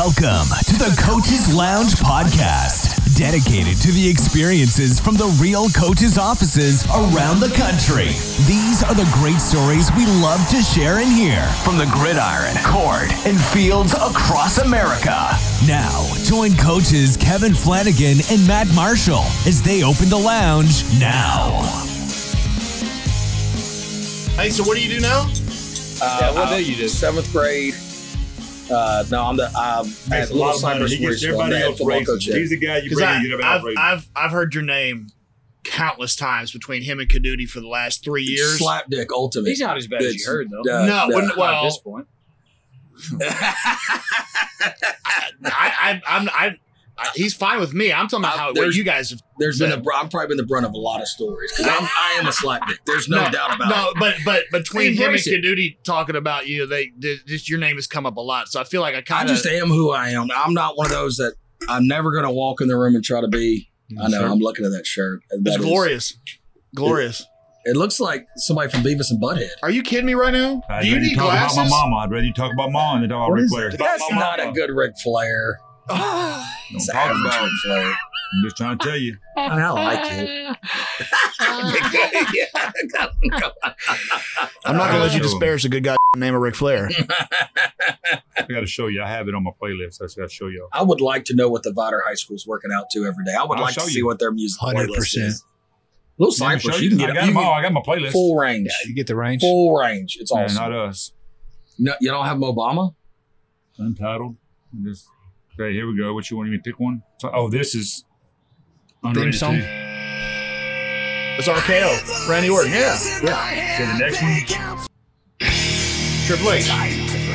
Welcome to the Coaches Lounge podcast, dedicated to the experiences from the real coaches' offices around the country. These are the great stories we love to share and hear from the gridiron, court, and fields across America. Now, join coaches Kevin Flanagan and Matt Marshall as they open the lounge now. Hey, so what do you do now? Uh, Yeah, what uh, do you do? Seventh grade. Uh, no, I'm the um, Makes at a lot Little of money. He gets everybody the head else football raises. coach there. He's the guy you Because bring in, you never have I've. I've I've heard your name countless times between him and Caduti for the last three years. Slapdick ultimate. He's not as bad as you heard, though. uh, No, uh, when- Not well- at this point. I, I I'm I, I he's fine with me. I'm talking about Uh, how what there's- you guys have. There's been a, Yeah. br- I've probably been the brunt of a lot of stories. 'Cause I'm, I am a slapdick. There's no, doubt about no, it. but but between him and Embrace it. Caduti talking about you, they just your name has come up a lot. So I feel like I I kind of I just am who I am. I'm not one of those that I'm never going to walk in the room and try to be. I know. I'm looking at that shirt. and it's that is- glorious, glorious. it looks like somebody from Beavis and Butthead. Are you kidding me right now? I'd do you need talk glasses? about my mama. I'd rather you talk about mom than talk about What Ric Flair. That's not a good Ric Flair. Don't It's talk about it. Flair. I'm just trying to tell you. I like it. I'm not gonna let you uh, disparage the good guy name of Ric Flair. I got to show you. I have it on my playlist. I just got to show you. I would like to know what the Vidor High School is working out to every day. I would I'll like to show see you. what their music playlist 100%. is. Little Let Cypress, show you can get. I get got them all. I got my playlist. full range. You get the range. Full range. It's Man, awesome. not us. No, you don't have Obama? Untitled. Just, okay, here we go. What you want me to pick one? So, oh, this is Theme song? It's RKO, Randy Orton. Yeah, yeah. Okay, the next one. Triple H.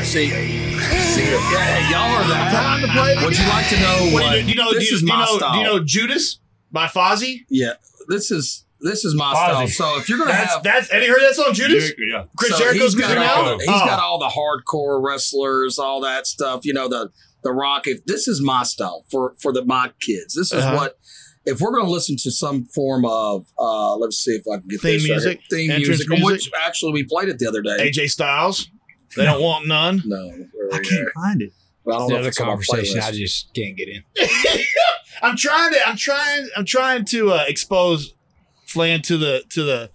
See, see, yeah, y'all are that. Time to play. Would you like to know What what? do you, do you know? this do you, is do you my know? style. Do you know Judas by Fozzy? Yeah, this is this is my Fozzy. style. So if you're gonna That's have that's. Eddie heard that song, Judas? Yeah. Chris so Jericho's he's got music all now. He's Oh. got all the hardcore wrestlers, all that stuff. You know the the rock. If this is my style for for the my kids, this is Uh-huh. what. If we're going to listen to some form of, uh, let's see if I can get Theme this music? here. theme music, music? which actually we played it the other day. AJ Styles. They don't want none. No, I can't find it. I don't know if Another it's conversation. I just can't get in. I'm trying to. I'm trying. I'm trying to uh, expose Flan to the to the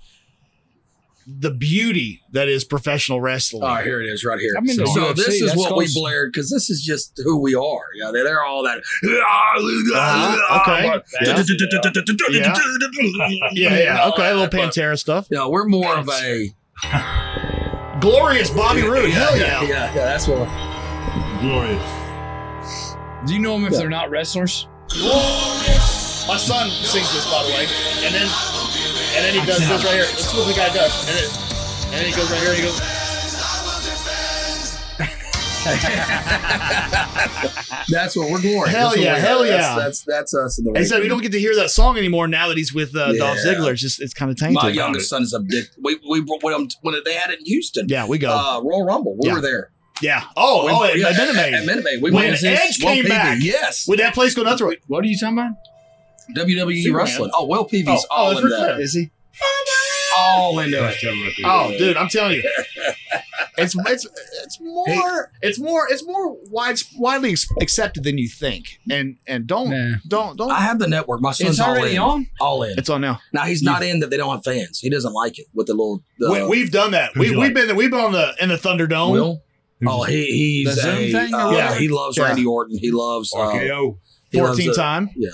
the beauty that is professional wrestling. Oh, here it is, right here. I'm in so UFC, this is that's what we close. blared because this is just who we are. Yeah, they're, they're all that. Uh-huh, okay. Yeah, yeah. Okay, a little Pantera stuff. Yeah, we're more of a. Glorious Bobby Roode. Hell yeah. yeah, yeah. That's what. Glorious. Do you know them if they're not wrestlers? My son sings this, by the way, and then and then he does this right here. This is what the guy does, and then and then he goes right here. and He goes. That's what we're going. Hell That's yeah, hell That's- yeah. That's that's, us in the. He said we don't get to hear that song anymore now that he's with uh, Dolph Yeah. Ziggler. It's just it's kind of tainted. My youngest son is a dick. We we when, when they had it in Houston. yeah, we go. Uh, Royal Rumble. We Yeah. were there. yeah. Oh, oh, at, yeah, at Minute At Maid. Minute Maid. We When went Edge Will came Peavy, back. Yes. Would that place go nuts? Or, What are you talking about? WWE Superman. wrestling. Oh, Will Peavy's Oh, oh, all that's in Ric that. Flair. Is he? All into it. There. oh, dude, I'm telling you, it's it's it's more it's more it's more wide, widely accepted than you think. And and don't Nah. don't don't. I have the network. My son's It's all already in. on. All in. it's on now. Now he's not in that they don't have fans. He doesn't like it with the little. The, we, we've done that. We, we've like? been we've been on the in the Thunderdome. Will. Oh, he, he's The Zoom a, thing uh, yeah. He loves Yeah. Randy Orton. He loves uh, RKO. he loves 14 time. Yeah.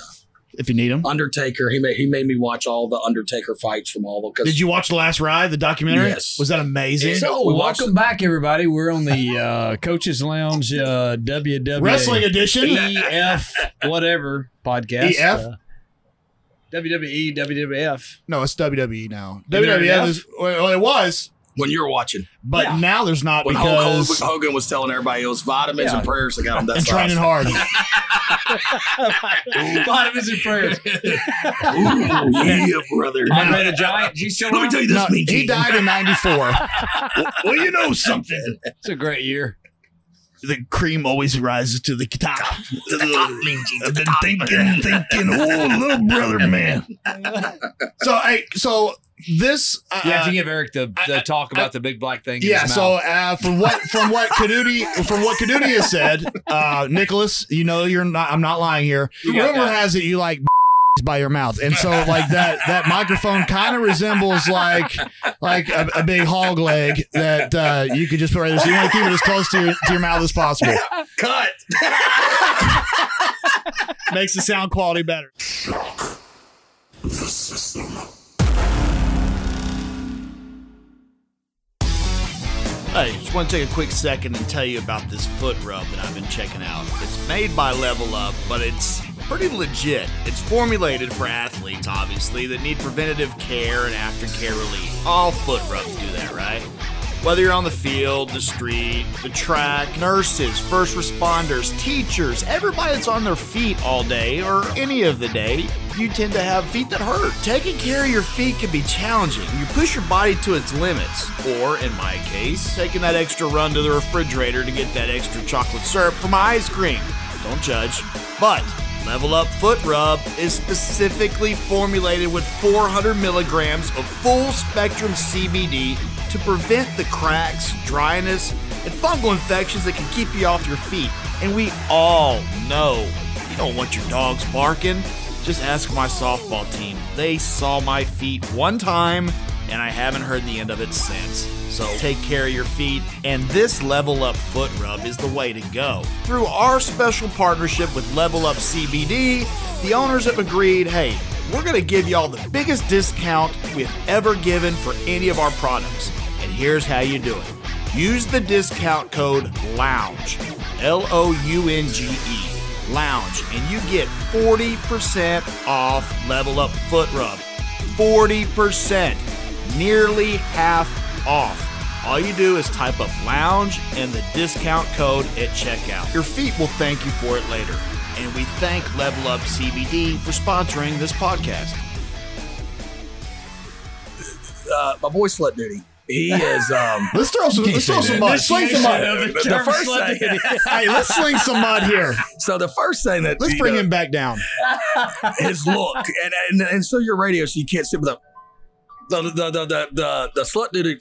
If you need them. Undertaker. He made he made me watch all the Undertaker fights from all the. 'cause- Did you watch the last ride, the documentary? Yes. Was that amazing? So- So We watched- welcome back, everybody. We're on the uh, Coaches Lounge uh, WW Wrestling edition. EF whatever podcast. EF? Uh, WWE WWF. No, it's WWE now. there WWF enough? is well, it was, when you're watching but Yeah. now there's not when Hulk Hogan, because Hogan was telling everybody it was vitamins Yeah. and prayers that got him that and training hard. Vitamins and prayers. Ooh, yeah, brother. Andre the Giant. He's still Let me tell you this, No, Mean he Gene. died in '94. Well, you know something. It's a great year. the cream always rises to the top. To the top, Mean Gene, I've been thinking, thinking, oh, little brother, man. So, I so this. Uh, You have to give Eric the, the I- talk about the big black thing. in yeah. his So uh, from what from what Caduti from what Caduti has said, uh, Nicholas, you know you're not. I'm not lying here. You got Rumor that. has it you like by your mouth, and so like that that microphone kind of resembles like like a, a big hog leg that uh, you could just put right there. So you want to keep it as close to your to your mouth as possible. Cut. Makes the sound quality better. Hey, just want to take a quick second and tell you about this foot rub that I've been checking out. It's made by Level Up, but it's pretty legit. It's formulated for athletes, obviously, that need preventative care and aftercare relief. All foot rubs do that, right? Whether you're on the field, the street, the track, nurses, first responders, teachers, everybody that's on their feet all day or any of the day, you tend to have feet that hurt. Taking care of your feet can be challenging. You push your body to its limits, or in my case, taking that extra run to the refrigerator to get that extra chocolate syrup for my ice cream. Don't judge. But Level Up Foot Rub is specifically formulated with 400 milligrams of full spectrum CBD to prevent the cracks, dryness, and fungal infections that can keep you off your feet. And we all know you don't want your dogs barking. Just ask my softball team. They saw my feet one time, and I haven't heard the end of it since. So take care of your feet, and this Level Up Foot Rub is the way to go. Through our special partnership with Level Up CBD, the owners have agreed hey, we're going to give y'all the biggest discount we've ever given for any of our products. And here's how you do it use the discount code LOUNGE, L O U N G E, LOUNGE, and you get 40% off Level Up Foot Rub. 40%, nearly half off. All you do is type up lounge and the discount code at checkout. Your feet will thank you for it later. And we thank Level Up CBD for sponsoring this podcast. Uh, my boy Slut Duty. He is. Um, Let's throw some, let's throw some mud. Sling some mud. the, the first thing. Hey, let's sling some mud here. So the first thing that Let's bring know, him back down. his look, and, and and so your radio, so you can't see the the the the the, the, the Slut Duty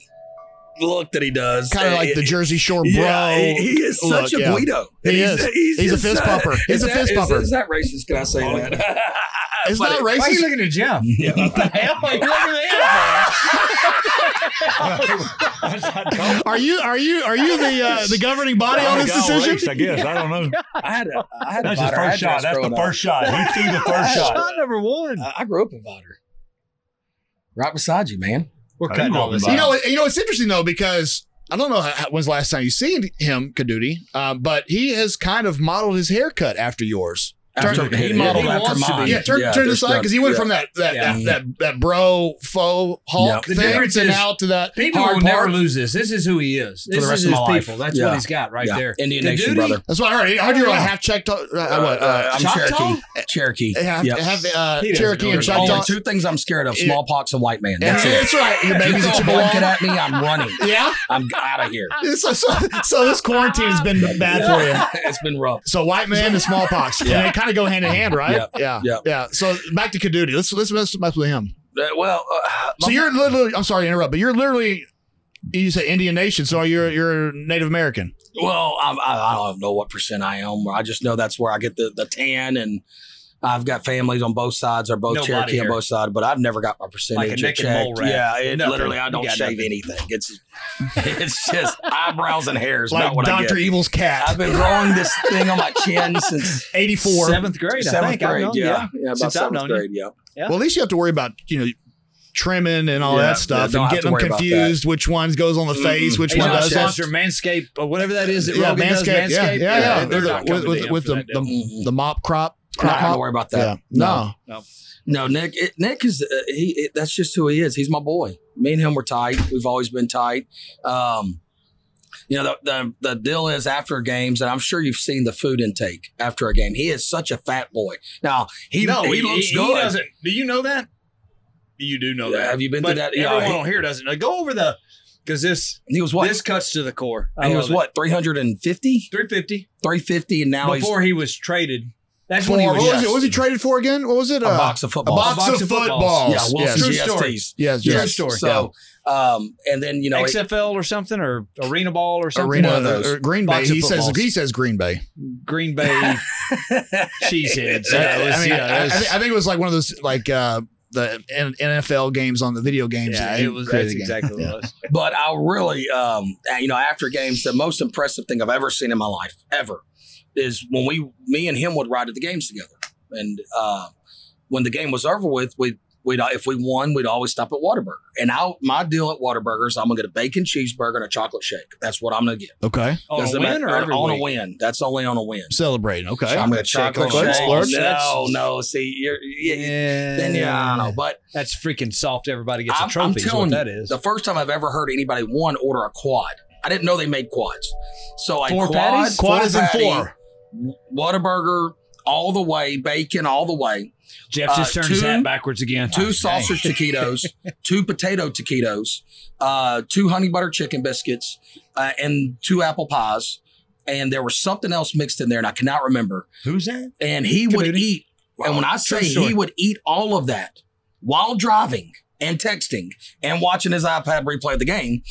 look that he does. Kind of Uh, like the Jersey Shore bro. Yeah, he, he is such look, a yeah. Guido. He And is. He's a fist pumper. He's a that- fist is- pumper. Is that racist? Can I say that? It's But not it- Why are you looking at Jeff? Yeah. What the hell? Are you looking at him Are you are you are you the uh, the governing body on this Got decision? raced, I guess. I don't know. I had a, I had a That's his Vidor first shot. That's the growing up. first shot. He threw the first for? shot. Shot number one. I I grew up in Vidor. Right beside you, man. We're I cutting all this You know, you know, it's interesting though because I don't know how, when's the last time you've seen him, Kaduti, uh, but he has kind of modeled his haircut after yours. After, Turn- he yeah, modeled he after mine. Yeah, turn, turn there's this side because he went yeah. from that that, Yeah. that, that that bro faux Hulk Yeah. The thing difference to now to that People hard will never lose this. This is who he is. For the rest is of his my life. people. That's Yeah. what he's got right Yeah. there. Indian The Nation, duty- brother. That's what I heard. I heard you're on half Choctaw. Uh, what? Uh, Uh, I'm Choctaw? Cherokee. Cherokee. have, Yep. have uh, He doesn't Cherokee know and his Only Choctaw. two things I'm scared of: smallpox and white man. That's it. that's right. Your If you babies throw a blanket at me, I'm running. Yeah. I'm out of here. So, so, so this quarantine has been bad for you. it's been rough. So white man and smallpox, Yeah. And kind of go hand in hand, right? Yeah. yeah, Yeah. yeah. So back to Kaduti. Let's let's mess, mess with him. Uh, well, uh, So you're literally. I'm sorry to interrupt, but you're literally. You say Indian nation, so you're you're Native American. well, I'm, I, I don't know what percent I am. I just know that's where I get the, the tan, and I've got families on both sides, or both Nobody Cherokee on both sides, but I've never got my percentage Like a naked checked. mole. Yeah, it, Nothing. literally, I don't shave nothing. anything. It's it's just eyebrows and hairs. Like not what I Doctor get. Evil's cat. I've been growing this thing on my chin since Eighty four. Seventh grade, I seventh think. I've grade. known- yeah, yeah, about Since I've seventh known you. grade. Yeah. Well, at least you have to worry about you know trimming and all Yeah, that stuff, yeah, and getting them confused. Which one goes on the face? Which He's one not does sponsor Manscaped or whatever that is that Yeah, Rogan does. Manscaped. Yeah, Manscaped. yeah, yeah. they're With- with with for the that deal. the, the mop crop. I don't crop have to worry about Yeah. that. No. No, Nick. It, Nick is uh, he. It, that's just who he is. He's my boy. Me and him were tight. We've always been tight. Um, you know, the, the the deal is after games, and I'm sure you've seen the food intake after a game. He is such a fat boy. Now he no, he, he, looks he, good. doesn't. Do you know that? You do know Yeah, that. have you been to but that? Yeah, Everyone he- on here doesn't. Now, go over the because this he was what? this cuts to the core. I he was it. what 350, 350 350, and now before he was traded. That's For, when he what was. was yes. it? What was he traded for again? What was it? A Uh, box of a footballs. box, box of of footballs. footballs. Yeah, Wilson yes. True GSTs. story. Yes, Yes. yes. story. So, um, and then you know, it- XFL or something or Arena Ball or something. Arena One of those. or Green Bay. Box of He says he says Green Bay. Green Bay cheeseheads. I, Yeah, was- I mean, yeah, I, I think- I think it was like one of those like uh, the NFL games on the video games. yeah, it was. That's exactly Yeah. what it was. but I really, um, you know, after games, the most impressive thing I've ever seen in my life, ever, is when we, me and him would ride to the games together. And uh, when the game was over with, we we'd if we won, we'd always stop at Whataburger. And I, my deal at Whataburger is I'm gonna get a bacon cheeseburger and a chocolate shake. That's what I'm gonna get. Okay, On a Doesn't win matter- or every on week? a win? That's only on a win. celebrating. Okay, So I'm gonna Shake chocolate on shake. balls. No, no. See, you're, yeah, Yeah. then yeah, I don't know. But That's freaking soft. Everybody gets I'm, a trophy. I'm is telling what you, that is. the first time I've ever heard anybody one order a quad. I didn't know they made quads. So like Four quad, patties? quad is in four. Whataburger, all the way, bacon all the way, Jeff just uh, turned his two- hat backwards again. two sausage taquitos, two potato taquitos, uh, two honey butter chicken biscuits, uh, and two apple pies. And there was something else mixed in there, and I cannot remember. Who's that? And he would Canuti? eat, and when I say he would eat all of that while driving and texting and watching his iPad replay the game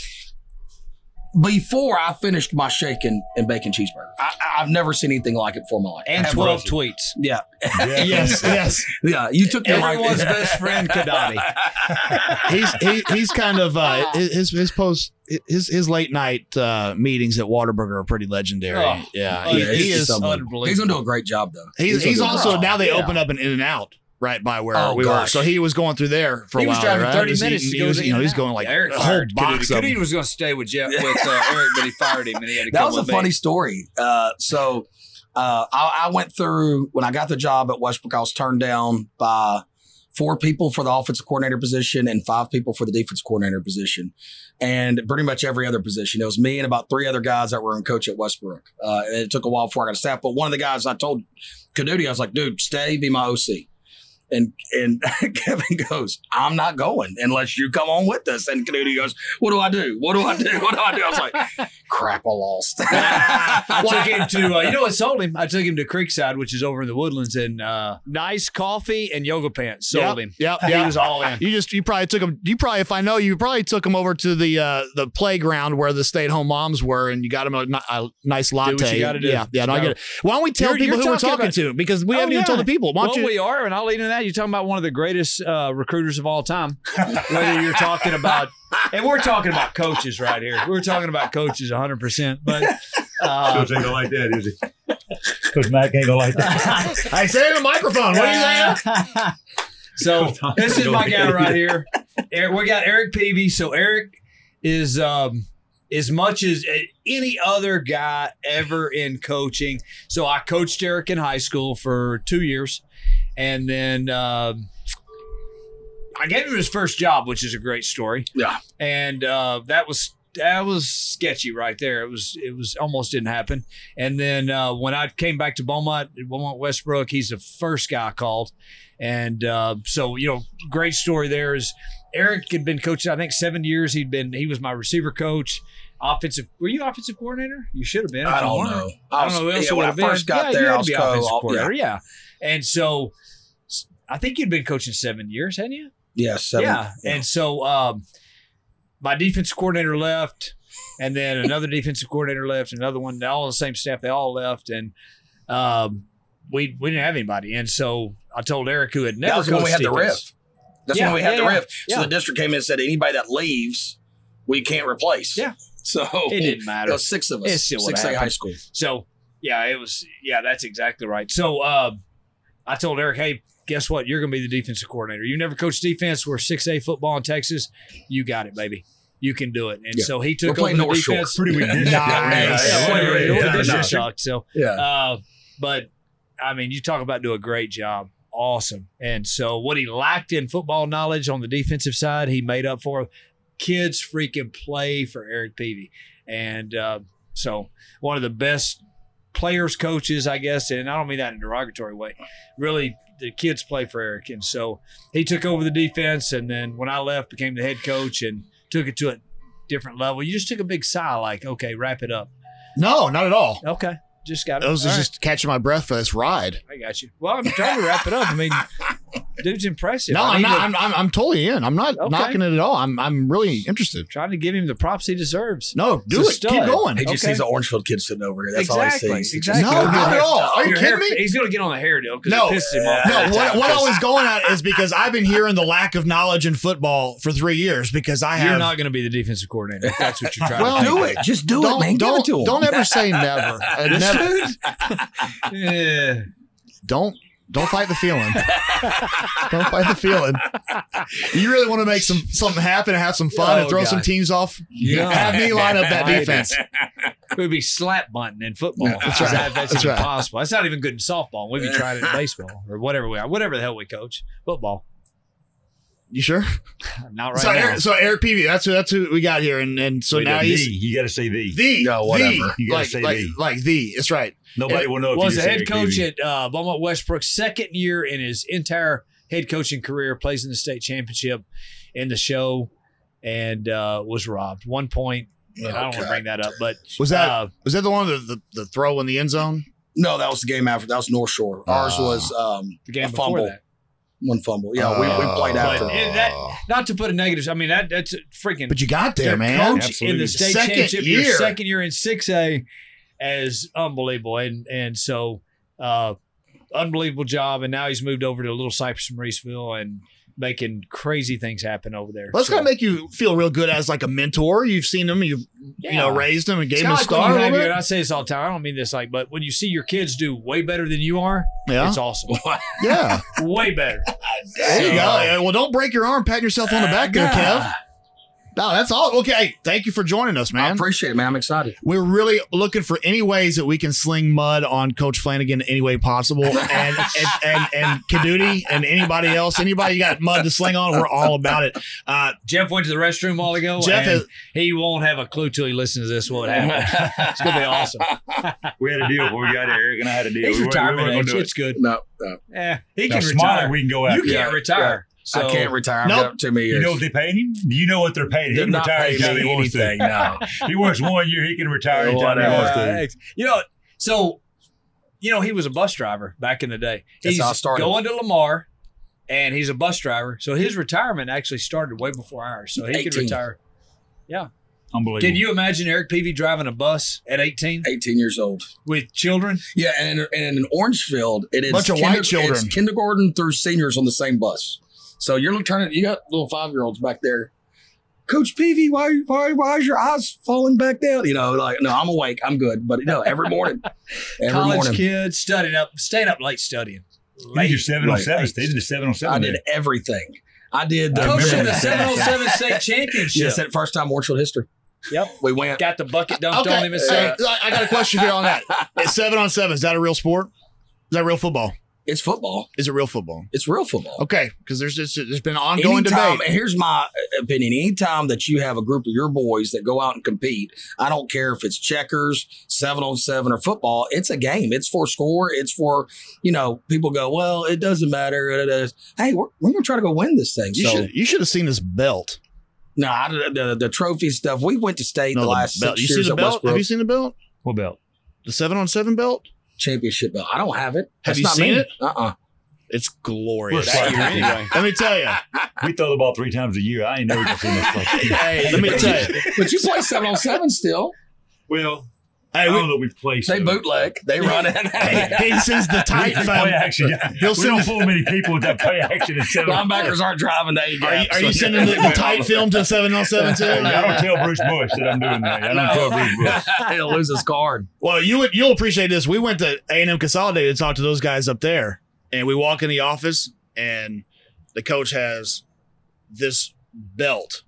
before I finished my shake and, and bacon cheeseburger. I, I- I've never seen anything like it before my life. And Ever. 12 tweets. Yeah. yes, yes. Yeah. You took the mic- Everyone's best friend, Kadati. He's he, he's kind of uh, his his post his his late night uh, meetings at Whataburger are pretty legendary. Oh. yeah, Oh, he, yeah, he it's is. unbelievable. He's going to do a great job, though. He's, gonna he's also now they Yeah. open up an In and Out right by where Oh, we were. So he was going through there for He a was while. driving right? 30 Was he- minutes to he go was, you know, he's going like Eric a whole fired box of Canuti was going to stay with Jeff with uh, Eric, but he fired him, and he had to that come was a with funny me. story. Uh, so uh, I, I went through when I got the job at Westbrook. I was turned down by four people for the offensive coordinator position and five people for the defense coordinator position, and pretty much every other position. It was me and about three other guys that were in coach at Westbrook. Uh, it took a while before I got a staff, but one of the guys I told Canuti, I was like, "Dude, stay, be my OC." And and Kevin goes, I'm not going unless you come on with us. And Canuti goes, What do I do? What do I do? What do I do? I was like, Crap, I lost. I took him to, uh, you know what sold him? I took him to Creekside, which is over in the woodlands, and uh, nice coffee and yoga pants sold him. Yep, He was all in. You just you probably took him. You probably, if I know, you probably took him over to the uh, the playground where the stay at home moms were, and you got him a, a nice latte. you gotta do. Yeah, yeah. No, I get it. Why don't we tell You're- people you're who we're talking talking about- to because we Oh, haven't even told the people. Why don't Well, you? we are, and I'll lead into that. You're talking about one of the greatest uh, recruiters of all time. Whether you're talking about, and we're talking about coaches right here. We're talking about coaches 100. percent But uh, ain't gonna like that, is he? Coach Mac ain't gonna like that. I say in the microphone. What are you saying? so this is my guy right here. Eric, we got Eric Peavy. So Eric is um, as much as any other guy ever in coaching. So I coached Eric in high school for two years, and then um, I gave him his first job, which is a great story. Yeah. and uh, that was that was sketchy right there. It was it was almost didn't happen. And then uh, when I came back to Beaumont, Beaumont Westbrook, he's the first guy I called. And uh, so you know, great story there is Eric had been coaching I think seven years. He'd been he was my receiver coach. Offensive, were you offensive coordinator? You should have been. I don't know. I don't know who else yeah, when I first been. got yeah, there, I was be offensive yeah. coordinator. Yeah. And so I think you'd been coaching seven years, hadn't you? Yeah, seven. Yeah. And so um, my defensive coordinator left, and then another defensive coordinator left, and another one, all on the same staff, they all left. And um, we we didn't have anybody. And so I told Eric, who had never that was when we had coached the defense- riff. That's Yeah, when we had yeah, the yeah. riff. So Yeah. the district came in and said, anybody that leaves, we can't replace. Yeah. So It didn't matter. There was six of us. It six A high school. So yeah, it was yeah, that's exactly right. So um, I told Eric, hey, guess what? You're going to be the defensive coordinator. You never coached defense. We're six A football in Texas. You got it, baby. You can do it. And Yeah. so he We're took over playing the North Shore. Pretty weak. Nice. Yeah. So, Yeah. uh, but I mean, you talk about do a great job. Awesome. And so, what he lacked in football knowledge on the defensive side, he made up for. Kids freaking play for Eric Peavy. And uh, so, one of the best players, coaches, I guess, and I don't mean that in a derogatory way. Really, the kids play for Eric. And so, he took over the defense. And then when I left, became the head coach and took it to a different level. You just took a big sigh, like, okay, wrap it up. No, not at all. Okay. just got it. I was all right, just catching my breath for this ride. I got you. Well, I'm trying to wrap it up. I mean, dude's impressive. No, I I'm not. to- I'm, I'm, I'm totally in. I'm not Okay. knocking it at all. I'm, I'm really interested. trying to give him the props he deserves. No, do it. stud. Keep going. He just Okay. sees an Orangefield kid sitting over here. That's exactly. all he sees. Exactly. No, not at all. Are you kidding hair- me? He's going to get on the hair deal because No. it pisses him off. No, what, time, what I 'cause was going at is because I've been hearing the lack of knowledge in football for three years because I have. You're not going to be the defensive coordinator. If that's what you're trying Well, to Do it. Just do don't, it, man. Don't, Give it to him. don't ever say never. Uh, never. Yeah. Don't don't fight the feeling. don't fight the feeling. You really want to make some something happen and have some fun and Oh, throw some teams off? Yeah. Have me line up that defense. It would be slap bunting in football. That's That's, right. that, that's, That's right. impossible. That's not even good in softball. We'd be trying it in baseball or whatever we are, whatever the hell we coach. Football. You sure? Not right so, now. Eric, so Eric Peavy, that's who that's who we got here, and and so Wait, now the, he's you got to say the. the No, whatever. the You gotta like say like the. like the. That's right. Nobody will know if was you the head Eric coach Peavy. at uh, Beaumont Westbrook, second year in his entire head coaching career, plays in the state championship in the show, and uh, was robbed. One point. and I don't want to bring that up, but Was that uh, was that the one the, the the throw in the end zone? No, that was the game after. That was North Shore. Ours Ah. was um, the game a before fumble. that? One fumble. Yeah, we, we played Uh, after. That, not to put a negative. I mean, that that's a freaking. But you got there, man. coach in the state Second championship, year. your second year in six A, as unbelievable, and and so uh, unbelievable job. And now he's moved over to Little Cypress and Mauriceville and making crazy things happen over there. Well, that's So- gonna make you feel real good as like a mentor. You've seen him, you've you know raised him and It's gave him a kinda like star. you a have little your- bit. and I say this all the time. I don't mean this like, but when you see your kids do way better than you are, Yeah, it's awesome. yeah. way better. There you go. Yeah, Well, don't break your arm patting yourself on the back there, Kev. No, that's all. Okay, thank you for joining us, man. I appreciate it, man. I'm excited. We're really looking for any ways that we can sling mud on Coach Flanagan any way possible, and and and, and Kadudi and anybody else, anybody you got mud to sling on, we're all about it. Uh, Jeff went to the restroom a while ago. Jeff and has- he won't have a clue till he listens to this. What happened? it's gonna be awesome. We had a deal before we got here. Eric and I had a deal. He's we weren't- we retirement age. gonna It's good. No, no, Yeah, he Now, can Smiley, retire. we can go after. you can't Yeah, retire. So I can't retire. I've Nope. got too many You know what they paid him? Do you know what they're paying? He Did can not retire pay anytime me he wants anything. to. No. He works one year, he can retire anytime he wants to. you know, so you know he was a bus driver back in the day. That's He's how I started. going to Lamar, and he's a bus driver. So his retirement actually started way before ours. So he could 18. retire. Unbelievable. Can you imagine Eric Peavy driving a bus at 18 18 years old. with children? Yeah, and, and in Orangefield, it is Bunch of white children. it's kindergarten through seniors on the same bus. So you're turning. You got little five year olds back there. Coach Peavy, why, why, why is your eyes falling back down? You know, like no, I'm awake, I'm good, but no, every morning, every College morning, kids studying up, staying up late studying. They did seven on seven. They did the seven on seven. I did everything. I did the I Coach remember in the 707 state championship. Yes, that first time Orangefield history. Yep. We went. Got the bucket dumped okay, on him and uh, I got a question for you on that. Is seven on seven. Is that a real sport? Is that real football? It's football. Is it real football? It's real football. Okay, because there's just there's been ongoing anytime, debate. and here's my opinion. Anytime that you have a group of your boys that go out and compete, I don't care if it's checkers, seven on seven, or football. It's a game. It's for score. It's for you know. People go, well, it doesn't matter. It is. Hey, we're, we're gonna try to go win this thing. You so should you should have seen this belt. no, I, the, the the trophy stuff. We went to state No, the the last belt. six You see the at belt? Have you seen the belt? What belt? The seven on seven belt? Championship belt. I don't have it. Have That's you not seen me. it? Uh uh It's glorious. Anyway. Let me tell you. We throw the ball three times a year. I ain't never seen this stuff. Hey, let me tell you. But you play seven on seven still. Well, Hey, I we, don't know. We play. They so- bootleg. They run it. hey, he sends the tight play film. action. He'll we send don't pull many people with that play action and seven. Linebackers aren't driving that. Are you, are you sending the, the tight film to seven on seven too? I don't tell Bruce Bush that I'm doing that. I don't tell Bruce Bush. He'll lose his card. Well, you would you'll appreciate this. We went to A and M Consolidated to talk to those guys up there, and we walk in the office, and the coach has this belt,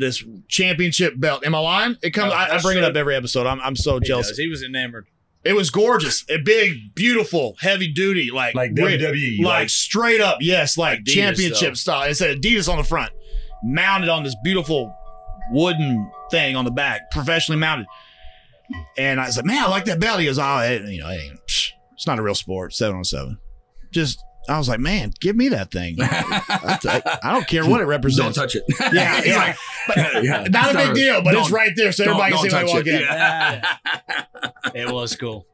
this championship belt. Am I lying? It comes. No, I, I that's bring it up every episode. I'm I'm so He jealous. does. He was enamored. It was gorgeous, a big, beautiful, heavy duty, like Like ripped, WWE, like, like- straight up, yes, like Adidas, championship though. style. It said Adidas on the front, mounted on this beautiful wooden thing on the back, professionally mounted. And I was like, man, I like that belt. He goes, oh, it, you know, it ain't, it's not a real sport, seven on seven. Just, I was like, man, give me that thing. I, I don't care what it represents. Don't touch it. Yeah, he's like, Yeah. not a big deal, but it's right there, so don't- everybody can don't see when I touch walk it. in. Yeah. It was cool.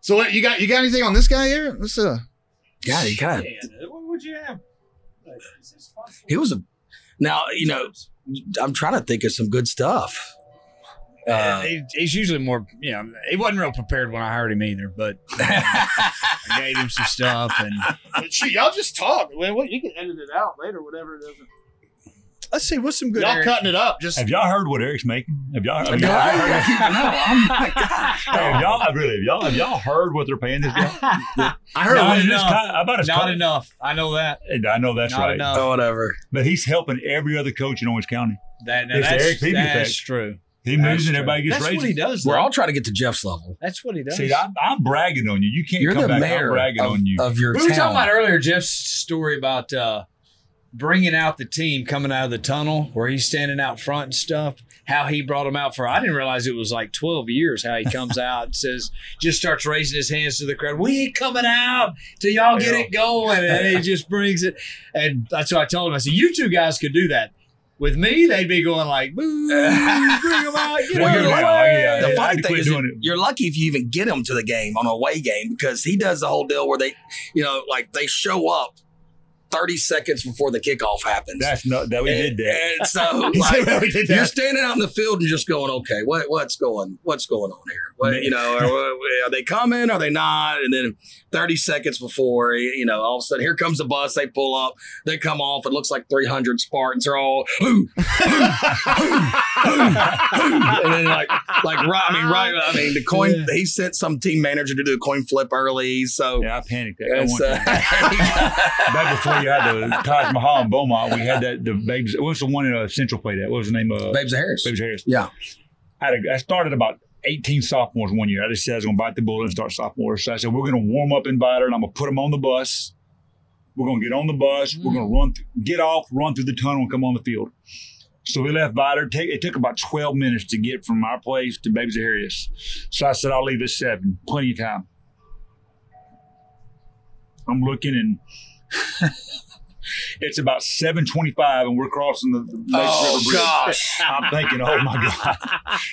So what you got? You got anything on this guy here? Let's uh. God, he kind of What would you have? he was a. Now you know, I'm trying to think of some good stuff. Uh, he, he's usually more, you know, he wasn't real prepared when I hired him either, but I gave him some stuff and Shit, y'all just talk. Well, you can edit it out later, whatever it is. let's see what's some good. Y'all Eric- cutting it up. Just Have y'all heard what Eric's making? Have y'all? Have y'all, I, heard, I'm like, have y'all really? Have y'all? Have y'all heard what they're paying this guy? I heard. No, one- it's enough. kind of- about as Not close- enough. I know that. I know that's Not right. enough. Oh, whatever. But he's helping every other coach in Orange County. That, now that's, Eric Peavy that's effect. true. He That's moves and true. everybody gets raised. That's raises. what he does. We're though. all trying to get to Jeff's level. That's what he does. See, I'm, I'm bragging on you. You can't You're come the back. I'm bragging of, on you. of your we were talking about earlier Jeff's story about uh, bringing out the team coming out of the tunnel where he's standing out front and stuff. How he brought them out for I didn't realize it was like 12 years. How he comes out and says, just starts raising his hands to the crowd. We ain't coming out till y'all get it going, and he just brings it. And that's what I told him. I said, you two guys could do that. With me, they'd be going like, "Boo! Bring them out! Get Well, out of you're the right. way!" Yeah, the yeah, funny thing is, you're lucky if you even get him to the game on a away game because he does the whole deal where they, you know, like they show up 30 seconds before the kickoff happens. That's not that we did that. And so like, "Well, we did you're standing out in the field and just going, okay, what what's going what's going on here? What, you know, are, are they coming? Are they not? And then 30 seconds before, you know, all of a sudden, here comes the bus. They pull up. They come off. It looks like 300 Spartans are all, "Hoo, and then like like right, I mean right I mean the coin he sent some team manager to do a coin flip early so Yeah, I panicked. That and one so- time. Before you had the Taj Mahal and Beaumont, we had that the babes. What was the one in uh, Central played at? What was the name of? Babes of Harris Babe Zaharias. yeah I, had a, I started about 18 sophomores one year. I just said I was going to bite the bullet and start sophomores. So I said, we're going to warm up in Vidor and I'm going to put them on the bus. We're going to get on the bus. We're going to run, th- get off, run through the tunnel and come on the field. So we left Vidor. Take, it took about 12 minutes to get from our place to Babe Zaharias. So I said, I'll leave at seven. Plenty of time. I'm looking and it's about 725 and we're crossing the, the Lake oh River Bridge. gosh I'm thinking, oh my God.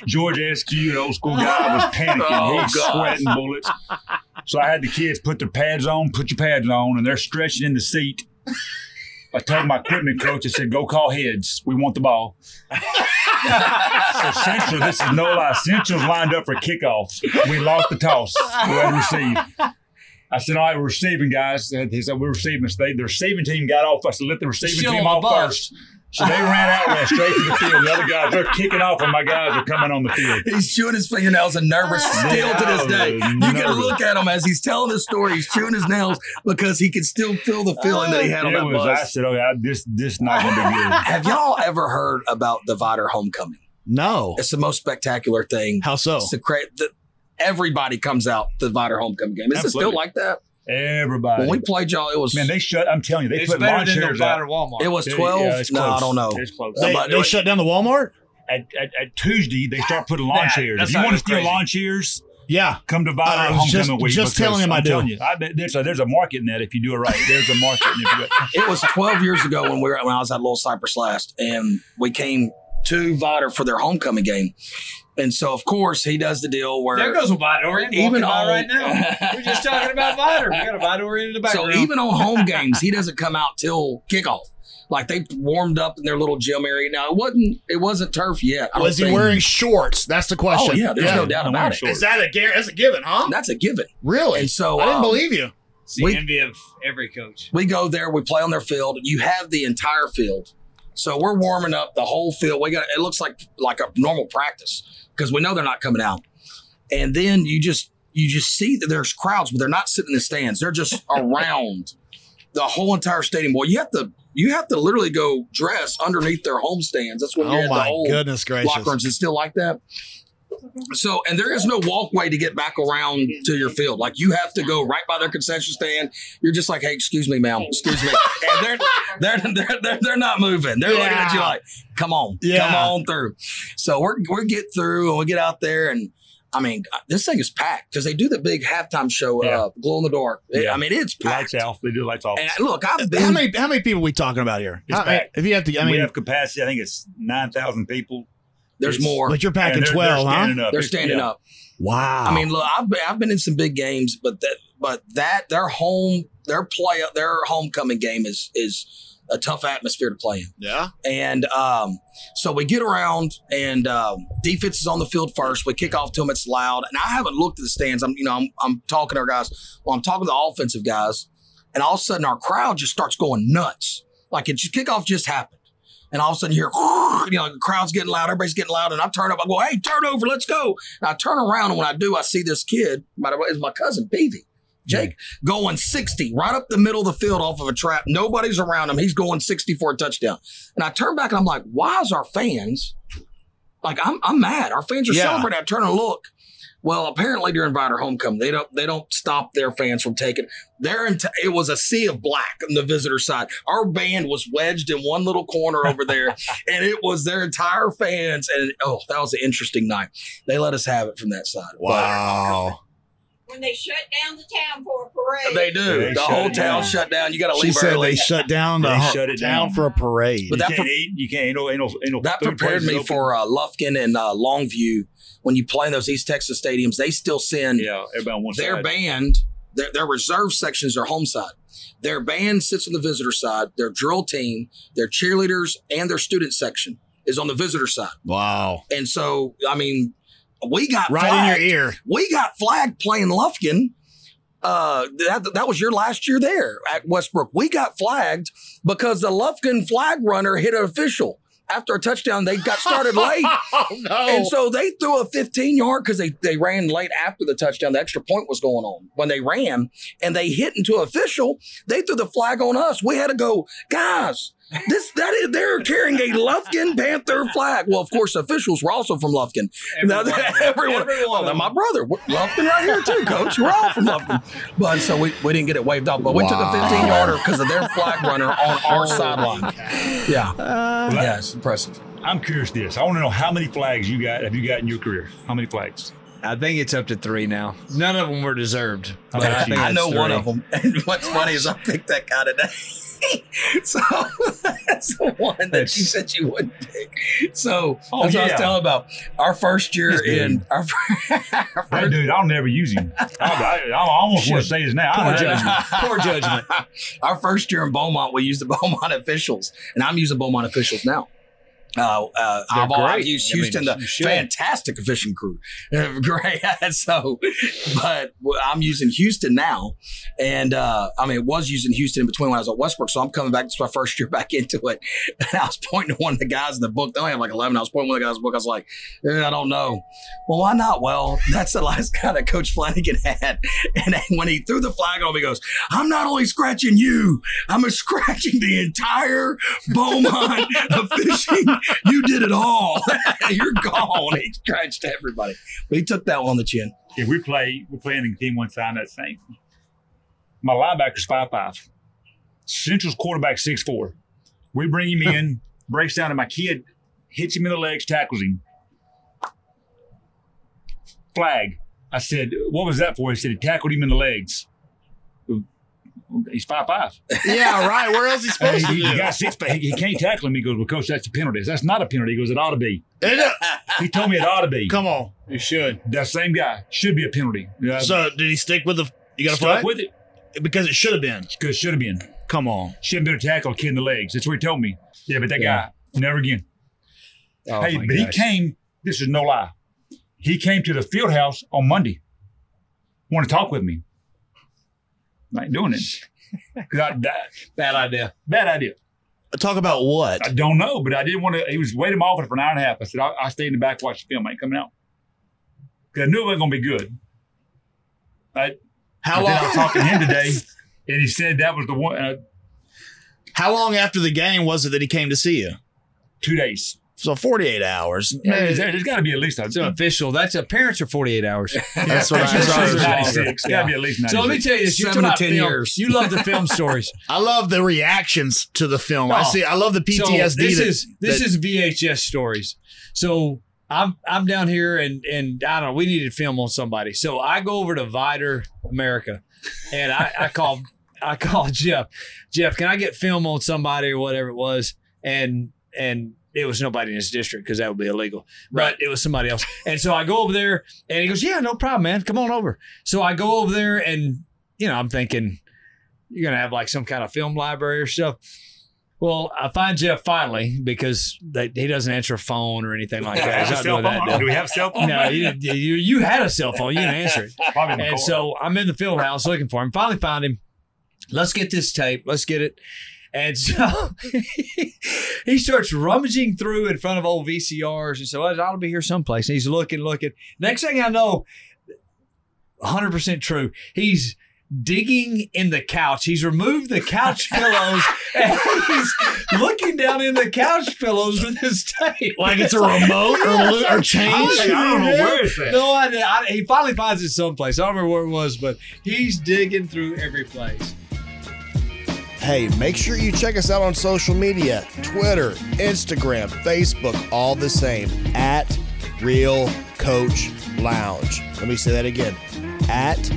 George SQ, an old school guy, was panicking. Oh, He's sweating bullets. So I had the kids put their pads on, put your pads on, and they're stretching in the seat. I told my equipment coach, I said, go call heads. We want the ball. so Central, this is no lie. Central's lined up for kickoffs. We lost the toss. We had to receive. I said, all right, we're receiving, guys. He said, we're receiving. So they, the receiving team got off. I said, let the receiving Still team on off bus. first. So they ran out, ran straight to the field. The other guys, they're kicking off, and my guys are coming on the field. he's chewing his fingernails and nervous still to this day you can look at him as he's telling his story he's chewing his nails because he can still feel the feeling that he had on It that was, I said, okay, I- this this not going to be good. have y'all ever heard about the Vidor homecoming No. it's the most spectacular thing How so? It's the cra- the, everybody comes out the Vidor homecoming game is it still like that Everybody. when we played y'all it was Man, they shut. I'm telling you, they It's put better lawn than the chairs out. Vidor Walmart. it was 12 yeah, no I don't know It's close. They, but- they shut down the Walmart? At, at, at Tuesday, they start putting lawn Nah, chairs. that's If you want to crazy. steal lawn chairs, Yeah. come to Vidor I was homecoming just- week. just telling him I I'm do. telling You, I bet there's a, there's a market in that if you do it right. There's a market. it if you it. it was 12 years ago when we were when I was at Little Cypress last, and we came to Vidor for their homecoming game. And so, of course, he does the deal where There goes a Vidor. Even Even on- right now. We're just talking about Vidor. We got a Vidor in the so even on home games, he doesn't come out till kickoff. Like they warmed up in their little gym area. Now it wasn't it wasn't turf yet. I Was he think. wearing shorts? That's the question. Oh yeah, there's no doubt about wearing it. shorts. Is that a That's a given, huh? That's a given. Really? And so I didn't um, believe you. it's the we- envy of every coach. we go there, we play on their field. And you have the entire field. So we're warming up the whole field. We got it looks like like a normal practice because we know they're not coming out. And then you just you just see that there's crowds, but they're not sitting in the stands. They're just around the whole entire stadium. Well, you have to you have to literally go dress underneath their home stands. That's when you Oh had the my whole goodness gracious. locker rooms. It's still like that. So, and there is no walkway to get back around to your field. Like you have to go right by their concession stand. You're just like, hey, excuse me, ma'am, excuse me, and they're they're they're they're, they're not moving. They're looking at you like, come on, Yeah. come on through. So we're we get through and we get out there and. I mean, this thing is packed because they do the big halftime show, Yeah. uh, glow in the dark. It- Yeah. I mean, it's packed. Lights off. They do lights off. And look, I've been. How many how many people we talking about here? It's How- packed. if you have to, I mean, we have capacity. I think it's nine thousand people. There's It's- more. But you're And packing they're- 12, they're huh? standing up. They're standing yeah. up. Wow. I mean, look, I've been, I've been in some big games, but that but that their home their play their homecoming game is is a tough atmosphere to play in. Yeah. And um, so we get around, and um, defense is on the field first. We kick off to them. It's loud, and I haven't looked at the stands. I'm, you know, I'm, I'm talking to our guys. Well, I'm talking to the offensive guys, and all of a sudden our crowd just starts going nuts. Like it just kickoff just happened, and all of a sudden you hear, you know, the crowd's getting loud, everybody's getting loud, and I turn up. I go, "Hey, turn over, let's go!" And I turn around, and when I do, I see this kid. By the way, is my cousin Peavy. Jake going 60 right up the middle of the field off of a trap. Nobody's around him. He's going 60 for a touchdown. And I turn back and I'm like, why is our fans like I'm I'm mad. Our fans are Yeah. celebrating. I turn and look. Well, apparently during Vidor homecoming, they don't they don't stop their fans from taking. Their ent- it was a sea of black on the visitor side. Our band was wedged in one little corner over there, and it was their entire fans. And oh, that was an interesting night. They let us have it from that side. wow. When they shut down the town for a parade. They do. They the whole town down. shut down. You got to leave. She said early. they shut down the They hu- shut it town down. for a parade. But you that can't pre- eat. You can't. Ain't no. Ain't no. Ain't no that prepared me open. for uh, Lufkin and uh, Longview. When you play in those East Texas stadiums, they still send Yeah, everybody on one their side. band, their, their reserve sections are home side. Their band sits on the visitor side. Their drill team, their cheerleaders, and their student section is on the visitor side. wow. And so, I mean, we got Right flagged. in your ear. We got flagged playing Lufkin. Uh, that, that was your last year there at Westbrook. We got flagged because the Lufkin flag runner hit an official after a touchdown. They got started late. Oh no. And so they threw a 15 yard because they, they ran late after the touchdown. The extra point was going on when they ran and they hit into an official. They threw the flag on us. We had to go, guys. This that is they're carrying a Lufkin Panther flag. Well, of course, officials were also from Lufkin. Now, everyone, oh, they're my brother, Lufkin right here too, Coach. We're all from Lufkin, but so we, we didn't get it waved off. But we took a 15 yarder because of their flag runner on our oh. sideline. Yeah, uh, yeah, it's impressive. I'm curious. This I want to know how many flags you got. Have you got in your career? How many flags? I think it's up to three now. None of them were deserved. But about I think I it's know one of them. And what's funny is I picked that guy today. so that's the one that That's- you said you wouldn't pick. So Oh, that's what I was telling about. Our first year This in our, our That first, dude, I'll never use him. I, I, I almost want to say his name. I Poor don't know. judgment. Poor judgment. our first year in Beaumont, we used the Beaumont officials, and I'm using Beaumont officials now. Uh, uh, I've, I've used I mean, Houston, the fantastic fishing crew, great. so, but I'm using Houston now, and uh, I mean, it was using Houston in between when I was at Westbrook. So I'm coming back. Is my first year back into it, and I was pointing to one of the guys in the book. They only have like 11. I was pointing to one of the guys in the book. I was like, eh, I don't know. Well, why not? Well, that's the last guy that Coach Flanagan had, and when he threw the flag on me, he goes, "I'm not only scratching you, I'm scratching the entire Beaumont of fishing. You did it all. You're gone." He scratched everybody, but he took that one on the chin. If we play, we're playing in game one time that thing. My linebacker's five five. Central's quarterback six four. We bring him in, breaks down, and my kid hits him in the legs, tackles him. Flag. I said, "What was that for?" He said, "He tackled him in the legs." He's five five. yeah, right. Where else he supposed to he, do? he got six, but he, he can't tackle him. He goes, "Well, coach, that's a penalty." That's not a penalty. He goes, "It ought to be." He told me it ought to be. Come on. You should. That same guy should be a penalty. Yeah, So did he stick with the you got to stuck flag? with it Because it should have been. because should have been. Come on. Shouldn't been a tackle, kid in the legs. That's what he told me. Yeah, but that Yeah. guy never again. Oh hey, my but he came. This is no lie. He came to the field house on Monday. Want to talk with me? I ain't doing it. 'Cause I- that- Bad idea. bad idea. Talk about what? I don't know, but I didn't want to. He was waiting off for an hour and a half. I said, I'll, I'll stay in the back, watch the film. I ain't coming out. Because I knew it wasn't going to be good. I, How but then I was long? talking to him today, and he said that was the one. Uh, How long after the game was it that he came to see you? two days. So 48 hours. There's, there's got to be at least a. It's official. That's a parents are 48 hours. That's what I It's saw. gotta be 96. Got to be at least 96. So let me tell you this: you're Seven to about 10 film. years. You love the film stories. I love the reactions to the film. I Oh. see. I love the So PTSD. this that- is this that- is VHS stories. So I'm I'm down here and and I don't know. We needed film on somebody. So I go over to Vidor America, and I, I call I call Jeff. Jeff, can I get film on somebody or whatever it was? And and it was nobody in his district because that would be illegal. But it was somebody else. And so I go over there and he goes, Yeah, no problem, man. Come on over. So I go over there and, you know, I'm thinking, you're going to have like some kind of film library or stuff. Well, I find Jeff finally because they, he doesn't answer a phone or anything like that. He's not doing that. phone? Do we have cell phone? No, you, you, you had a cell phone. You didn't answer it. Probably And so I'm in the field house looking for him. Finally found him. Let's get this tape. Let's get it. And so he starts rummaging through in front of old VCRs and so I ought to be here someplace. And he's looking, looking. Next thing I know, 100% true. He's digging in the couch. He's removed the couch pillows and he's looking down in the couch pillows with his tape. Like it's a remote or, or change. I don't know where it's at. No idea. I, he finally finds it someplace. I don't remember where it was, but he's digging through every place. Hey, make sure you check us out on social media Twitter, Instagram, Facebook, all the same at Real Coach Lounge. Let me say that again at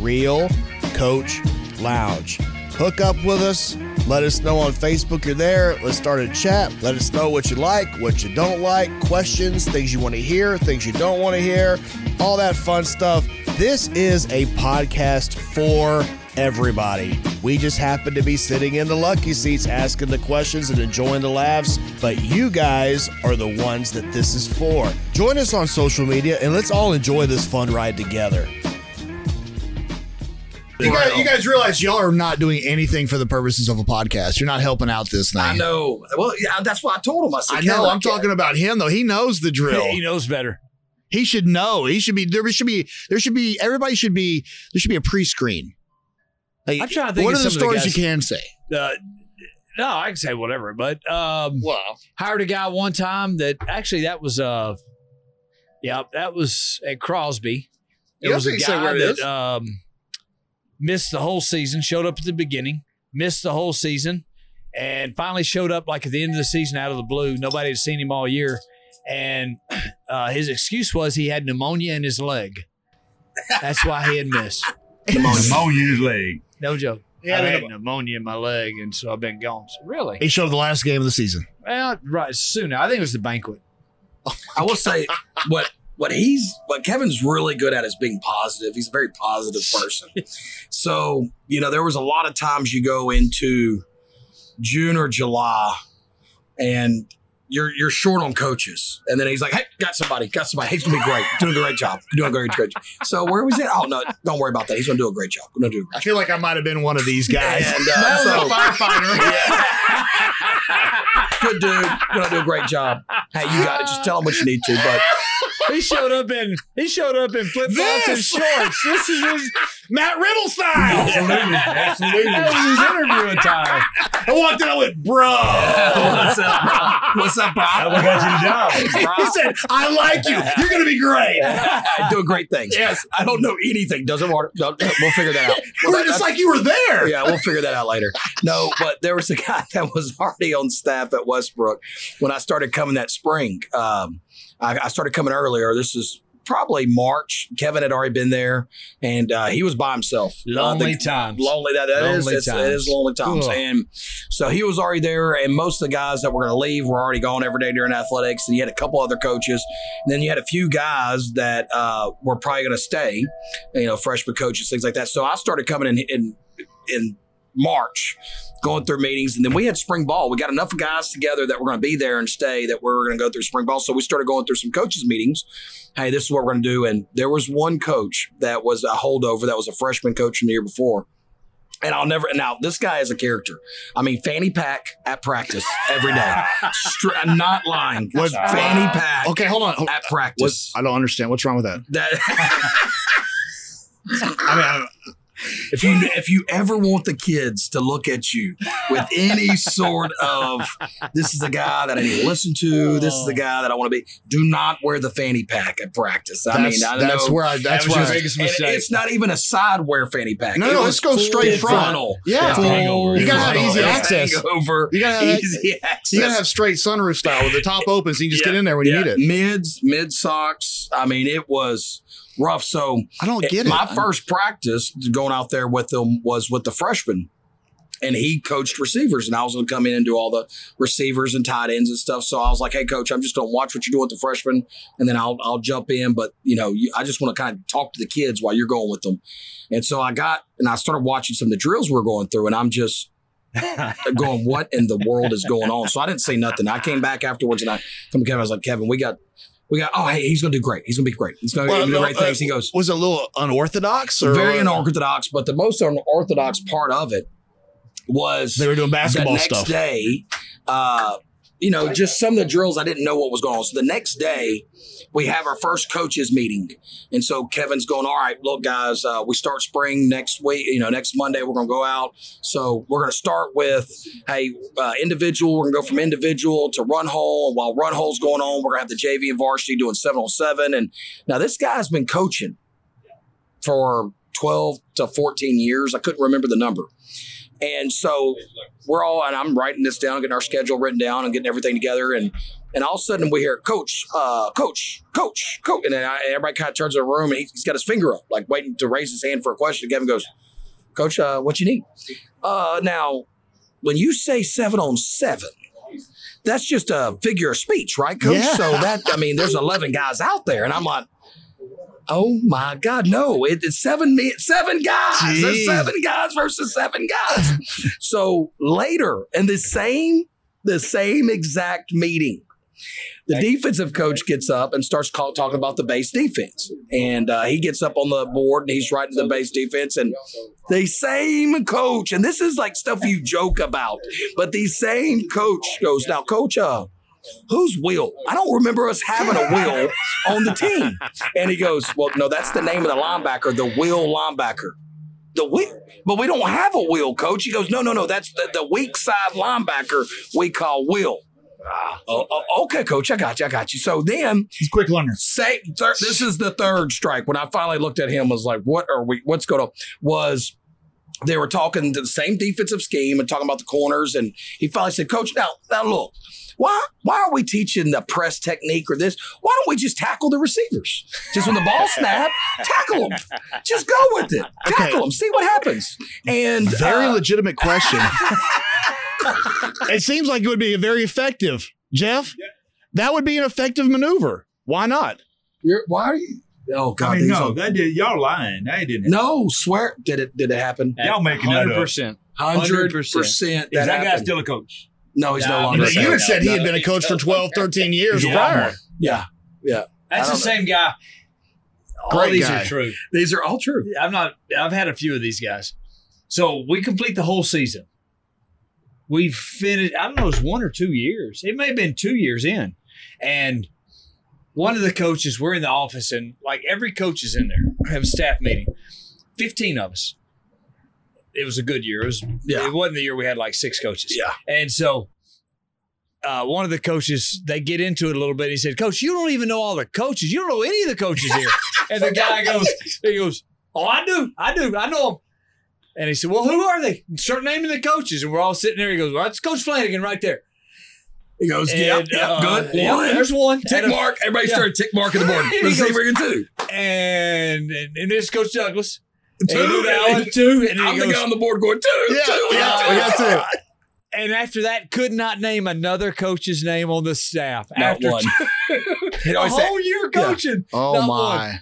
Real Coach Lounge. Hook up with us. Let us know on Facebook you're there. Let's start a chat. Let us know what you like, what you don't like, questions, things you want to hear, things you don't want to hear, all that fun stuff. This is a podcast for everybody. We just happen to be sitting in the lucky seats asking the questions and enjoying the laughs, but you guys are the ones that this is for. Join us on social media and let's all enjoy this fun ride together. You guys, you guys realize y'all are not doing anything for the purposes of a podcast. You're not helping out this thing. I know. Well, yeah, that's what I told him. I said, I know. I'm talking about him though. He knows the drill. He knows better. He should know. He should be. There should be. There should be. Everybody should be. There should be a pre-screen. Like, I'm trying to think What of are the some of the stories you can say? Uh, no, I can say whatever, but um, Well, hired a guy one time that actually that was uh, yeah, that was at Crosby. It You was a don't guy where it that is? um, missed the whole season, showed up at the beginning, missed the whole season, and finally showed up like at the end of the season out of the blue. Nobody had seen him all year, and uh, his excuse was he had pneumonia in his leg. That's why he had missed. Pneumonia in his leg. No joke. Yeah, I I had know. pneumonia in my leg, and so I've been gone. So, really? he showed up the last game of the season. Well, right soon. I think it was the banquet. I will say what what he's what Kevin's really good at is being positive. He's a very positive person. so, you know, there was a lot of times you go into June or July and you're you're short on coaches. And then he's like, Hey, got somebody, got somebody. He's gonna be great. Doing a great job. Doing a great, great job. So where was it? Oh no, don't worry about that. He's gonna do a great job. Gonna do a I great feel like I might have been one of these guys. And, uh, so- firefighter. good dude. Gonna do a great job. Hey, you got it. Just tell him what you need to. But He showed up in he showed up in flip flops and shorts. This is his Matt Riddle style. Absolutely. that was his interview attire. I walked in, I went, bro. what's up, bro? What's up, bro? That's what got you the job. he said, I like you. You're going to be great. doing great things. Yes. I don't know anything. Doesn't matter. No, we'll figure that out. We're just like you were there. yeah, we'll figure that out later. No, but there was a guy that was already on staff at Westbrook when I started coming that spring. Um, I, I started coming earlier. This is probably March. Kevin had already been there, and uh, he was by himself. Lonely think- times. Lonely that, that is. Lonely it's- times. is lonely times. Ugh. And so he was already there, and most of the guys that were going to leave were already gone every day during athletics. And you had a couple other coaches, and then you had a few guys that uh, were probably going to stay, you know, freshman coaches, things like that. So I started coming in in in March, going through meetings, and then we had spring ball. We got enough guys together that were going to be there and stay that we're going to go through spring ball. So we started going through some coaches meetings. Hey, this is what we're going to do. And there was one coach that was a holdover that was a freshman coach from the year before. And I'll never. Now this guy is a character. I mean, fanny pack at practice every day. Str- I'm not lying. What- fanny pack Okay, hold on. At What, practice? I don't understand. What's wrong with that? That I mean, I, if you if you ever want the kids to look at you with any sort of this is the guy that I need to listen to, this is the oh. guy that I want to be, do not wear the fanny pack at practice. I that's, mean, I don't that's know. where I. That's was where your I, biggest and mistake. it's not even a side wear fanny pack. No, It no, let's go full straight front. frontal. Yeah. Full hangover. You gotta have easy It's access. Hangover. You gotta have- easy access. You gotta have straight sunroof style with the top open, so you can just get in there when you need it. Mids, mid socks. I mean, it was rough. So I don't get it. my first practice going out there with them was with the freshmen. and he coached receivers, and I was going to come in and do all the receivers and tight ends and stuff. So I was like, "Hey, coach, I'm just going to watch what you're doing with the freshmen, and then I'll I'll jump in. But you know, you, I just want to kind of talk to the kids while you're going with them." And so I got and I started watching some of the drills we are going through, and I'm just going, "What in the world is going on?" So I didn't say nothing. I came back afterwards, and I come to Kevin. I was like, "Kevin, we got." We got, oh, hey, he's going to do great. He's going to be great. He's going to Well, do no, great uh, things. He goes, Was it a little unorthodox or very unorthodox, but the most unorthodox part of it was They were doing basketball the next stuff. day, uh, you know, just some of the drills I didn't know what was going on. So the next day, we have our first coaches meeting, and so Kevin's going, "All right, look, guys, uh, we start spring next week. You know, next Monday we're going to go out. So we're going to start with, hey, uh, individual. We're going to go from individual to run hole. While run hole's going on, we're going to have the JV and varsity doing seven on seven. And now this guy's been coaching for 12 to 14 years. I couldn't remember the number. And so we're all, and I'm writing this down, getting our schedule written down and getting everything together. And and all of a sudden we hear, Coach, uh, Coach, Coach, Coach. And then I, everybody kind of turns in the room and he- he's got his finger up, like waiting to raise his hand for a question. And Kevin goes, Coach, uh, what you need? Uh, now, when you say seven on seven, that's just a figure of speech, right, Coach? Yeah. So that, I mean, there's 11 guys out there. And I'm like, Oh my God, no! It, it's seven me, seven guys. There's seven guys versus seven guys. so later in the same the same exact meeting, the defensive coach gets up and starts call, talking about the base defense, and uh, he gets up on the board and he's writing the base defense, and the same coach, and this is like stuff you joke about, but the same coach goes, "Now, coach, uh, who's Will? I don't remember us having a Will on the team." And he goes, Well, no, that's the name of the linebacker, the Will linebacker. The Will, but we don't have a Will, coach. He goes, No, no, no, that's the, the weak side linebacker we call Will. Oh, oh, okay, coach, I got you, I got you. So then, He's quick learner. say, thir- this is the third strike. When I finally looked at him, was like, What are we, what's going on? Was they were talking to the same defensive scheme and talking about the corners, and he finally said, Coach, now, now look, why why are we teaching the press technique or this? Why don't we just tackle the receivers? Just when the ball snap, tackle them. Just go with it. Tackle them. See what happens. And Very uh, legitimate question. it seems like it would be a very effective, Jeff. That would be an effective maneuver. Why not? you're, why are you? Oh God! I mean, no, are- that did y'all lying. That didn't. no, swear. Did it? Did it happen? Y'all making that up. 100%. Hundred 100%. percent. Is that guy happened. still a coach? No, he's no Nah, longer. You had said he had been a coach for 12, 13 years He's a prior. Walmart. Yeah, That's the don't same guy. All Great these guy. are true. these are all true. I'm not. I've had a few of these guys. So we complete the whole season. We finished. I don't know. It was one or two years. It may have been two years in, and one of the coaches. We're in the office, and like every coach is in there. Have a staff meeting. Fifteen of us. It was a good year. It was. Yeah. It wasn't the year we had like six coaches. Yeah. And so. Uh, one of the coaches, they get into it a little bit. He said, "Coach, you don't even know all the coaches. You don't know any of the coaches here." and the guy goes, "He goes, oh, I do, I do, I know them." And he said, "Well, who are they?" Start naming the coaches, and we're all sitting there. He goes, "Well, that's Coach Flanagan right there." He goes, yeah, And, yeah, uh, good. yeah, One. there's one. Tick And, mark. Everybody yeah. started tick marking the board. He Let's see goes- if we can two. And and, and this Coach Douglas. Two. And he knew that two. And I'm he the guy on the board going two, Yeah, two. we got- we got two. and after that, could not name another coach's name on the staff. Not after one. the He'd say, whole year coaching, Oh, Not my.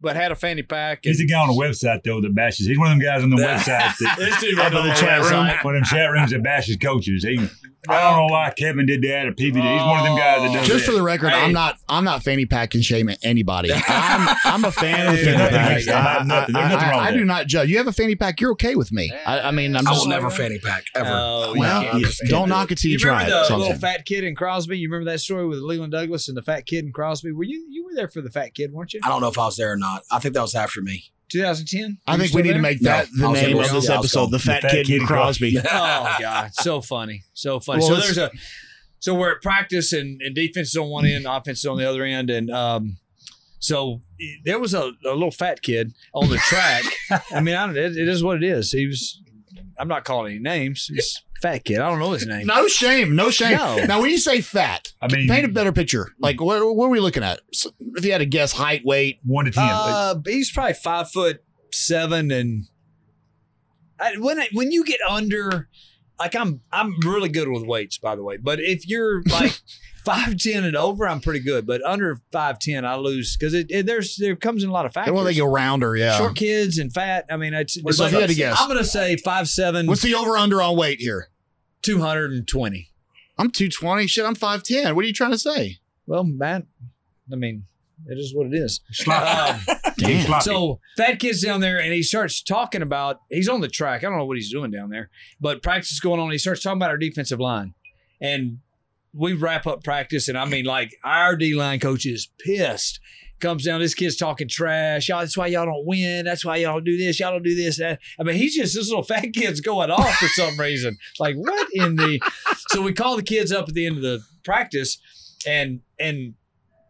But had a fanny pack. He's And the guy on the website though that bashes. He's one of them guys on the website that this dude up runs in the the chat room, website. one of them chat rooms that bashes coaches. He, I don't know why Kevin did that or PVD. He's one of them guys that does Just that. for the record, Hey. I'm not. I'm not fanny packing shaming anybody. I'm. I'm a fan of the There's fanny nothing pack. I, Nothing- I- nothing I- wrong with I do not judge. You have a fanny pack. You're okay with me. I, I mean, I'm I just. will never fanny pack ever. Oh, well, yeah. you- don't knock it till you, You try remember it. the That's I'm little fat kid in Crosby? You remember that story with Leland Douglas and the fat kid in Crosby? Were you you were there for the fat kid, weren't you? I don't know if I was there or not. I think that was after me. 2010. I think we need to make that No, the was name in of this Yeah, I was episode: gone. the Fat, Kid, and Crosby. oh god, so funny, so funny. Well, so there's a so we're at practice and, and defense is on one end, offense is on the other end, and um, so there was a, a little fat kid on the track. I mean, I don't, it, it is what it is. He was. I'm not calling any names. He's a fat kid. I don't know his name. No shame, no shame. No. Now, when you say fat, I mean, paint a better picture. Like, what, what are we looking at? So, if you had to guess height, weight, one to ten. Uh, he's probably five foot seven, and I, when I, when you get under, like I'm I'm really good with weights, by the way. But if you're like five ten and over, I'm pretty good. But under five ten, I lose because it, it there's there comes in a lot of factors. Well, they go rounder, yeah. Short kids and fat. I mean, it's, So if you had to guess. I'm gonna say five seven, What's the over under on weight here? Two hundred and twenty. I'm 220. Shit, I'm 5'10. What are you trying to say? Well, man, I mean, it is what it is. Sloppy. Um, So fat kid's down there, and he starts talking about. He's on the track. I don't know what he's doing down there, but practice is going on. He starts talking about our defensive line, and we wrap up practice, and I mean, like our D line coach is pissed. Comes down, this kid's talking trash. Y'all, that's why y'all don't win. That's why y'all don't do this. Y'all don't do this. That. I mean, he's just this little fat kid's going off for some reason. Like what in the? So we call the kids up at the end of the practice, and and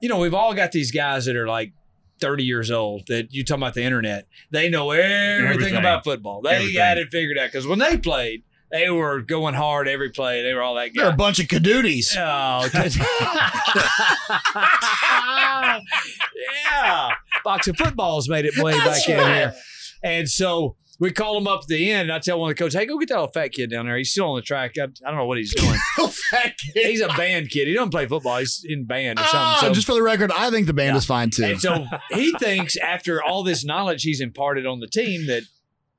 you know we've all got these guys that are like 30 years old that you talking about the internet. They know everything, Everything. about football. They Everything. got it figured out because when they played, they were going hard every play. They were all that They're a bunch of cadooties. Oh, yeah. Box of footballs made it way back in here. And so we call him up at the end, and I tell one of the coaches, hey, go get that little fat kid down there. He's still on the track. I, I don't know what he's doing. Fat kid. he's a band kid. He doesn't play football. He's in band or something. Oh, so just for the record, I think the band Yeah. is fine too. and so he thinks after all this knowledge he's imparted on the team that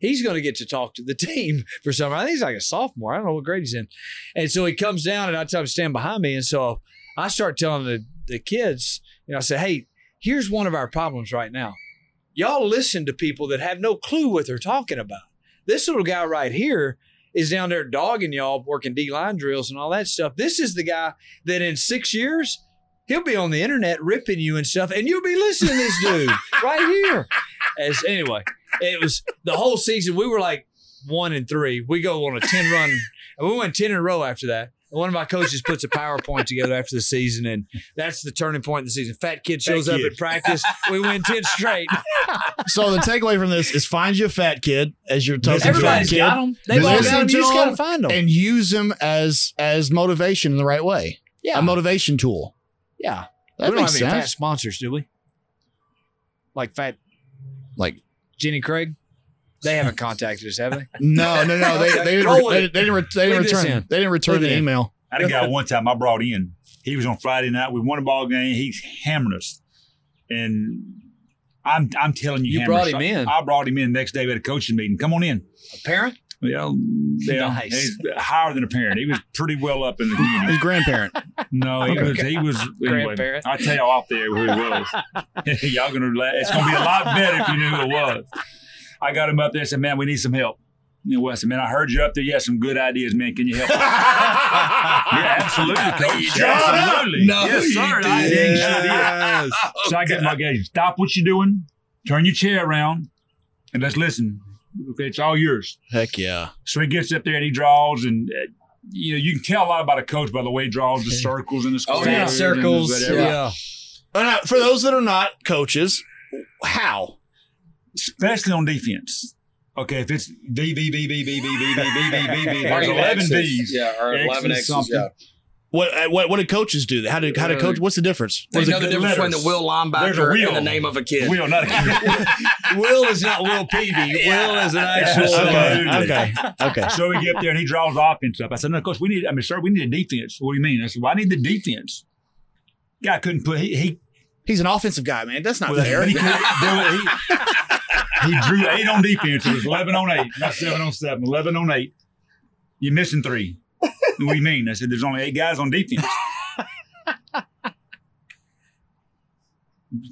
he's going to get to talk to the team for some. I think he's like a sophomore. I don't know what grade he's in. And so he comes down and I tell him to stand behind me. And so I start telling the, the kids, you know, I say, hey, here's one of our problems right now. Y'all listen to people that have no clue what they're talking about. This little guy right here is down there dogging y'all, working D line drills and all that stuff. This is the guy that in six years, he'll be on the internet ripping you and stuff, and you'll be listening to this dude right here. As anyway, it was the whole season. We were like one and three. We go on a ten run, and we went ten in a row after that. And one of my coaches puts a PowerPoint together after the season, and that's the turning point in the season. Fat kid shows up kid. at practice. We win ten straight. so the takeaway from this is find you a fat kid as your token fat Everybody's kid got them. They've all Listen got them. to You just got to them find them. and use them as as motivation in the right way. yeah, A motivation tool. yeah. That we don't makes have any fat sponsors, do we? Like fat Like Jenny Craig. They haven't contacted us, have they? no, no, no. They, they didn't. Roll They, they didn't. Re- they didn't return. They didn't return Leave the email. I had a guy one time I brought in. He was on Friday night. We won a ball game. He's hammering us, and I'm I'm telling you, You hammering brought us. him in. I brought him in next day. We had a coaching meeting. Come on in. A parent? Well, yeah, Nice. he's higher than a parent. He was pretty well up in the community. His grandparent. No, he was. He was. Anyway, Grandparent. I'll tell you off there who he was. Y'all gonna. la- It's gonna be a lot better if you knew who it was. I got him up there. and Said, "Man, we need some help." You know, I said, "Man, I heard you up there. You have some good ideas, man. Can you help?" yeah, absolutely, coach. Absolutely. No, yes, you sir. I did. sure did. So I get my guys. Stop what you're doing. Turn your chair around, and let's listen. Okay, it's all yours. Heck yeah. So he gets up there and he draws, and uh, you know you can tell a lot about a coach by the way he draws the circles and the Oh, squares. yeah. and Circles. whatever. Yeah. And uh, for those that are not coaches, how? especially on defense. Okay, if it's V V V V V V V V V V V V, Or there's even eleven X's. V's. Yeah, or X's 11 X's. something. Yeah. What uh, what what do coaches do? How do how do coach? What's the difference? They know it- the difference between the will There's a linebacker wheel. and the name of a kid. Will not a kid. Will is not Will Peavy. Will is an actual. Absolutely. Okay. Okay. Okay. So we get up there and he draws the offense up. I said, no, coach, we need, I mean, sir, we need a defense. What do you mean? I said, well, I need the defense. Guy couldn't put, he, he, He's an offensive guy, man. That's not well, fair. he, do it. he, he drew eight on defense. It was 11 on eight, not seven on seven, 11 on eight. You're missing three. What do you mean? I said, there's only eight guys on defense.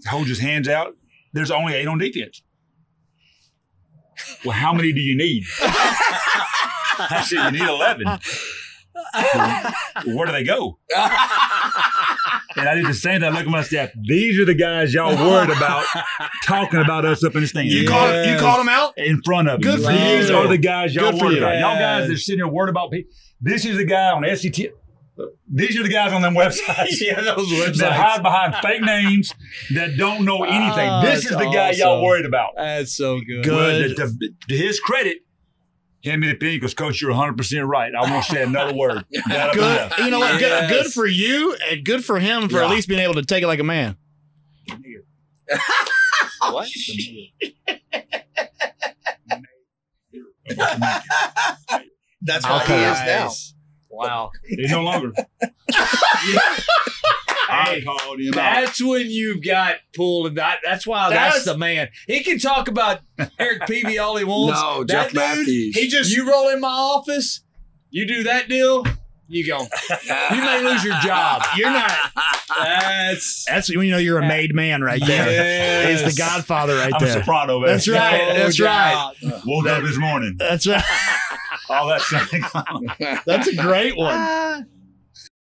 Holds his hands out. There's only eight on defense. Well, how many do you need? I said, you need 11. Well, where do they go? And I did the same thing. I look at my staff. These are the guys y'all worried about talking about us up in the stand. You called you called him out. in front of Good you. for These you. are the guys y'all Good worried about. Y'all guys that are sitting here worried about people. This is the guy on SCT. These are the guys on them websites. Yeah, those websites That hide behind fake names that don't know anything. Oh, this is that's the guy y'all worried about. That's so good. Good. Well, to, to- to his credit, hand me the penny because, Coach, you're 100% right. I won't say another word. Good. You know what? Good, Yes. good for you, and good for him for at least being able to take it like a man. What? That's what he is now. Wow. He's no longer. I called him out. That's when you've got pulled. and That, that's why that's, That's- the man. He can talk about Eric Peavy all he wants. No, that Jeff Mathews. He just you roll in my office, you do that deal, you go. You may lose your job. You're not. That's That's when you know you're a made man right there. Yes. He's the Godfather right I'm a there. soprano, man. That's right. No That's right. doubt. Woke up this morning. That's right. All that stuff. That's a great one. Uh,